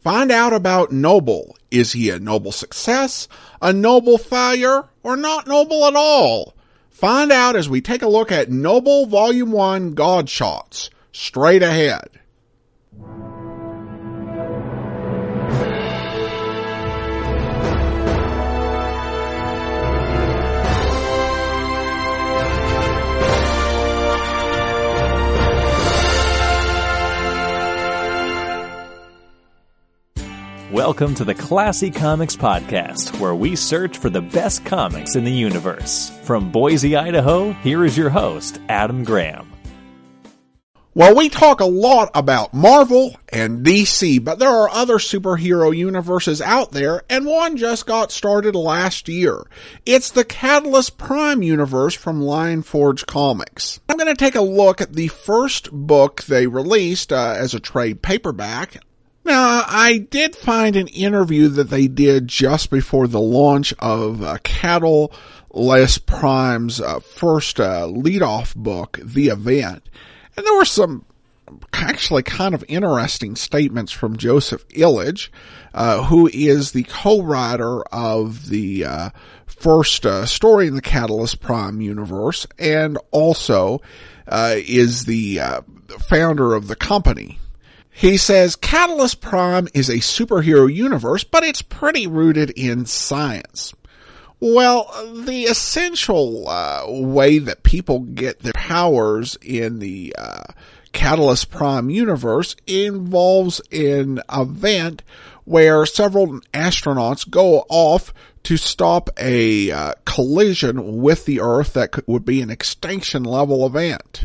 Find out about Noble. Is he a noble success, a noble failure, or not noble at all? Find out as we take a look at Noble Volume 1 God Shots. Straight ahead. Welcome to the Classy Comics Podcast, where we search for the best comics in the universe. From Boise, Idaho, here is your host, Adam Graham. Well, we talk a lot about Marvel and DC, but there are other superhero universes out there, and one just got started last year. It's the Catalyst Prime universe from Lion Forge Comics. I'm going to take a look at the first book they released uh, as a trade paperback. Now, I did find an interview that they did just before the launch of uh, Catalyst Prime's uh, first uh, lead-off book, The Event. And there were some actually kind of interesting statements from Joseph Illidge, uh, who is the co-writer of the uh, first uh, story in the Catalyst Prime universe and also uh, is the uh, founder of the company. He says Catalyst Prime is a superhero universe, but it's pretty rooted in science. Well, the essential uh, way that people get their powers in the uh, Catalyst Prime universe involves an event where several astronauts go off to stop a uh, collision with the Earth that could, would be an extinction level event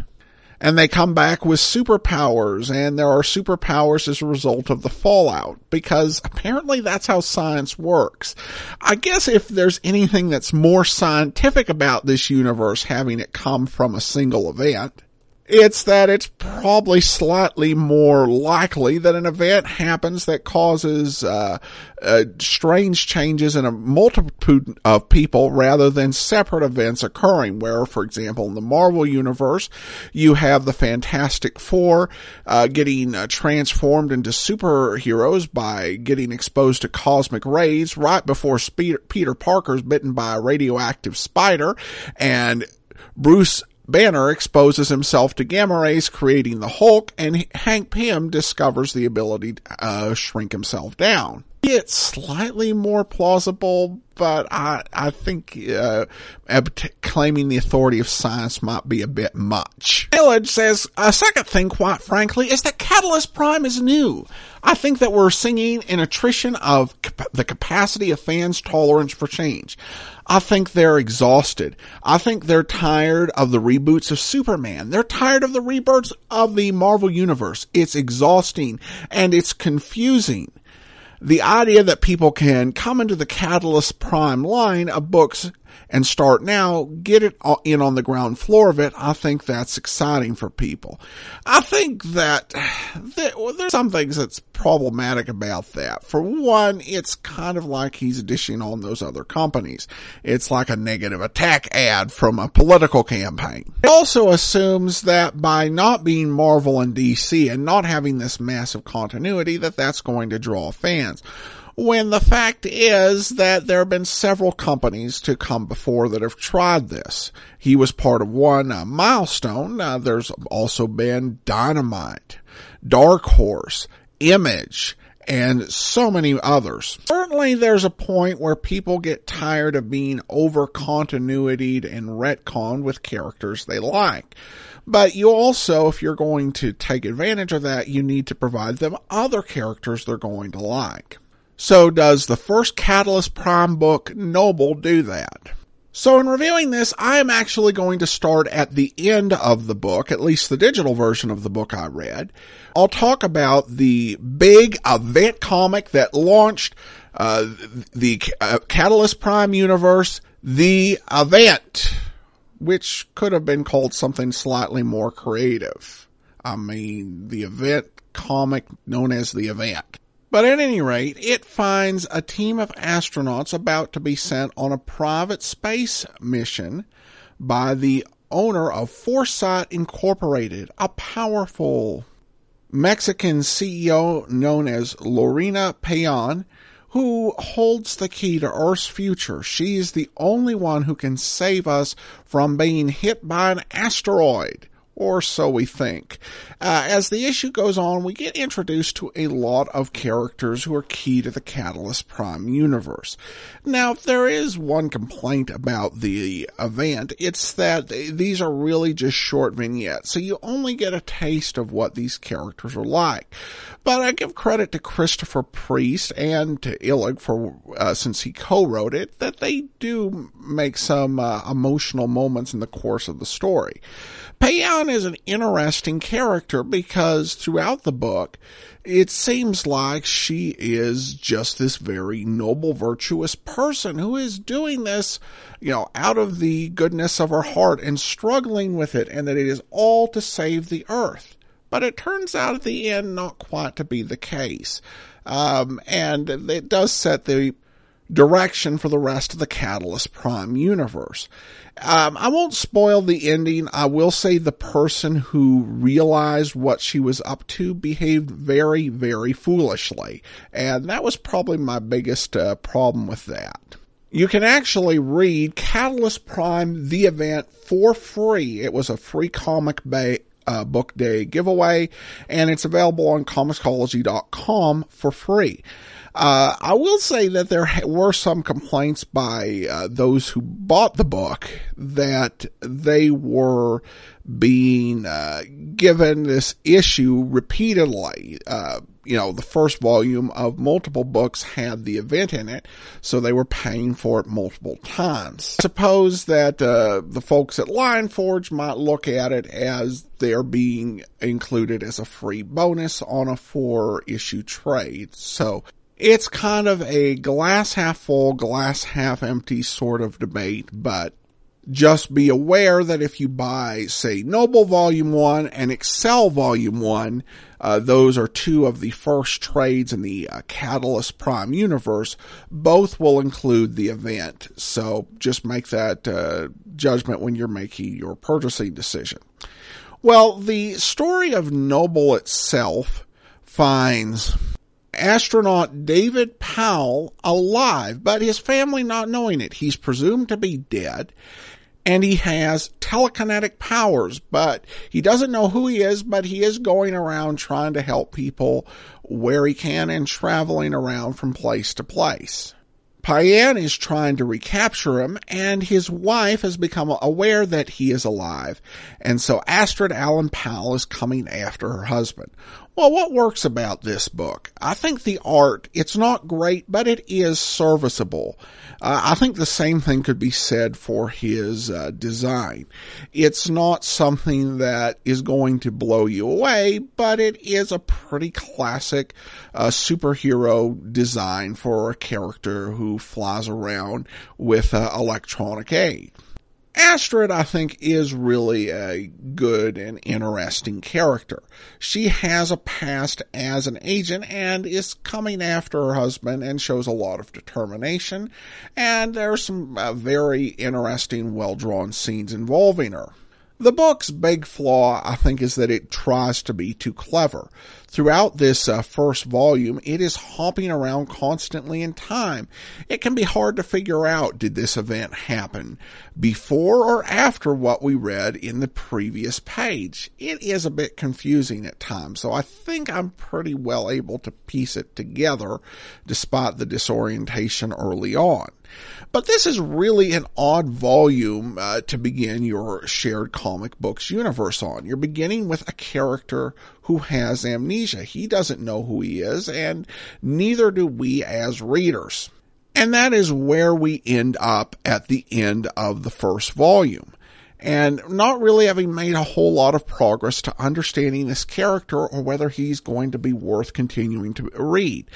and they come back with superpowers and there are superpowers as a result of the fallout because apparently that's how science works. I guess if there's anything that's more scientific about this universe having it come from a single event, it's that it's probably slightly more likely that an event happens that causes uh, uh, strange changes in a multitude of people rather than separate events occurring. Where, for example, in the Marvel universe, you have the Fantastic Four uh, getting uh, transformed into superheroes by getting exposed to cosmic rays right before Peter Parker's bitten by a radioactive spider, and Bruce Banner exposes himself to gamma rays, creating the Hulk, and Hank Pym discovers the ability to uh, shrink himself down. It's slightly more plausible, but I I think uh, claiming the authority of science might be a bit much. Illidge says a second thing, quite frankly, is that Catalyst Prime is new. I think that we're seeing an attrition of cap- the capacity of fans' tolerance for change. I think they're exhausted. I think they're tired of the reboots of Superman. They're tired of the rebirths of the Marvel Universe. It's exhausting and it's confusing the idea that people can come into the Catalyst Prime line of books and start now, get it in on the ground floor of it, I think that's exciting for people. I think that, that well, there's some things that's problematic about that. For one, it's kind of like he's dishing on those other companies. It's like a negative attack ad from a political campaign. It also assumes that by not being Marvel and DC and not having this massive continuity, that that's going to draw fans when the fact is that there have been several companies to come before that have tried this. He was part of one uh, milestone. Uh, there's also been Dynamite, Dark Horse, Image, and so many others. Certainly there's a point where people get tired of being over continuityed and retconned with characters they like. But you also, if you're going to take advantage of that, you need to provide them other characters they're going to like. So does the first Catalyst Prime book, Noble, do that? So in reviewing this, I am actually going to start at the end of the book, at least the digital version of the book I read. I'll talk about the big event comic that launched uh, the uh, Catalyst Prime universe, The Event, which could have been called something slightly more creative. I mean, the event comic known as The Event. But at any rate, it finds a team of astronauts about to be sent on a private space mission by the owner of Foresight Incorporated, a powerful Mexican CEO known as Lorena Payan, who holds the key to Earth's future. She's the only one who can save us from being hit by an asteroid or so we think. Uh, as the issue goes on, we get introduced to a lot of characters who are key to the Catalyst Prime universe. Now, there is one complaint about the event. It's that these are really just short vignettes, so you only get a taste of what these characters are like. But I give credit to Christopher Priest and to Illidge for, uh, since he co-wrote it, that they do make some uh, emotional moments in the course of the story. Payan is an interesting character because throughout the book, it seems like she is just this very noble, virtuous person who is doing this, you know, out of the goodness of her heart and struggling with it, and that it is all to save the earth. But it turns out at the end not quite to be the case. Um, and it does set the direction for the rest of the Catalyst Prime universe. Um, I won't spoil the ending. I will say the person who realized what she was up to behaved very, very foolishly. And that was probably my biggest uh, problem with that. You can actually read Catalyst Prime, the event, for free. It was a free comic bay, uh, book day giveaway, and it's available on comiXology.com for free. Uh, I will say that there were some complaints by uh, those who bought the book that they were being uh, given this issue repeatedly. Uh, you know, the first volume of multiple books had the event in it, so they were paying for it multiple times. Suppose that uh, the folks at Lion Forge might look at it as they're being included as a free bonus on a four issue trade. So it's kind of a glass half full, glass half empty sort of debate, but just be aware that if you buy, say, Noble Volume 1 and Excel Volume 1, uh, those are two of the first trades in the uh, Catalyst Prime universe. Both will include the event. So just make that uh, judgment when you're making your purchasing decision. Well, the story of Noble itself finds astronaut David Powell alive, but his family not knowing it. He's presumed to be dead and he has telekinetic powers, but he doesn't know who he is, but he is going around trying to help people where he can and traveling around from place to place. Payan is trying to recapture him, and his wife has become aware that he is alive, and so Astrid Allen Powell is coming after her husband. Well, what works about this book? I think the art, it's not great, but it is serviceable. Uh, I think the same thing could be said for his uh, design. It's not something that is going to blow you away, but it is a pretty classic uh, superhero design for a character who flies around with uh, electronic aid. Astrid, I think, is really a good and interesting character. She has a past as an agent and is coming after her husband and shows a lot of determination. And there's some uh, very interesting, well drawn scenes involving her. The book's big flaw, I think, is that it tries to be too clever. Throughout this uh, first volume, it is hopping around constantly in time. It can be hard to figure out did this event happen before or after what we read in the previous page. It is a bit confusing at times, so I think I'm pretty well able to piece it together despite the disorientation early on. But this is really an odd volume uh, to begin your shared comic books universe on. You're beginning with a character who has amnesia. He doesn't know who he is, and neither do we as readers. And that is where we end up at the end of the first volume and not really having made a whole lot of progress to understanding this character or whether he's going to be worth continuing to read.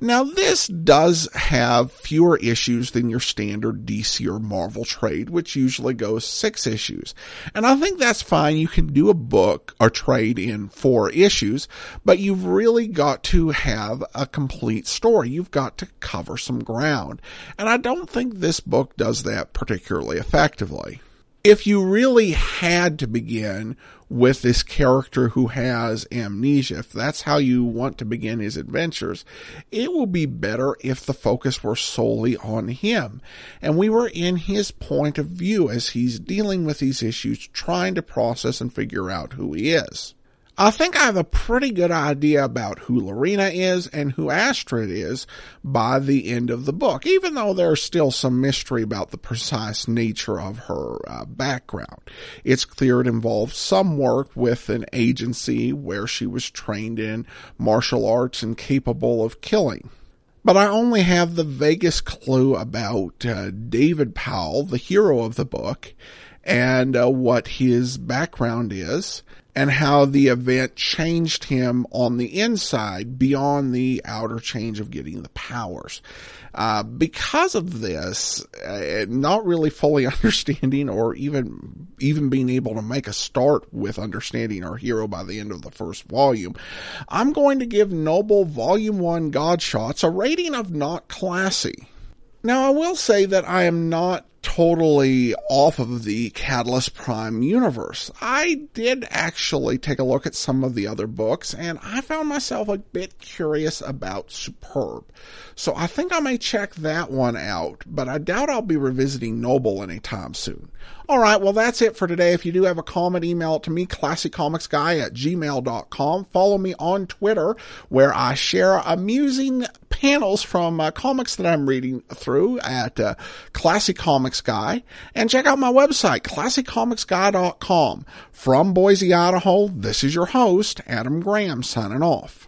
Now, this does have fewer issues than your standard DC or Marvel trade, which usually goes six issues. And I think that's fine. You can do a book or trade in four issues, but you've really got to have a complete story. You've got to cover some ground. And I don't think this book does that particularly effectively. If you really had to begin with this character who has amnesia, if that's how you want to begin his adventures, it will be better if the focus were solely on him. And we were in his point of view as he's dealing with these issues, trying to process and figure out who he is. I think I have a pretty good idea about who Lorena is and who Astrid is by the end of the book, even though there's still some mystery about the precise nature of her uh, background. It's clear it involves some work with an agency where she was trained in martial arts and capable of killing. But I only have the vaguest clue about uh, David Powell, the hero of the book, and uh, what his background is and how the event changed him on the inside beyond the outer change of getting the powers. Uh, because of this, uh, not really fully understanding or even, even being able to make a start with understanding our hero by the end of the first volume, I'm going to give Noble Volume 1 Godshots a rating of not classy. Now, I will say that I am not totally off of the Catalyst Prime universe. I did actually take a look at some of the other books and I found myself a bit curious about Superb. So I think I may check that one out, but I doubt I'll be revisiting Noble anytime soon. All right, well, that's it for today. If you do have a comment, email it to me, classycomicsguy at gmail.com. Follow me on Twitter, where I share amusing panels from uh, comics that I'm reading through at uh, Classy Comics Guy. And check out my website, classycomicsguy.com. From Boise, Idaho, this is your host, Adam Graham, signing off.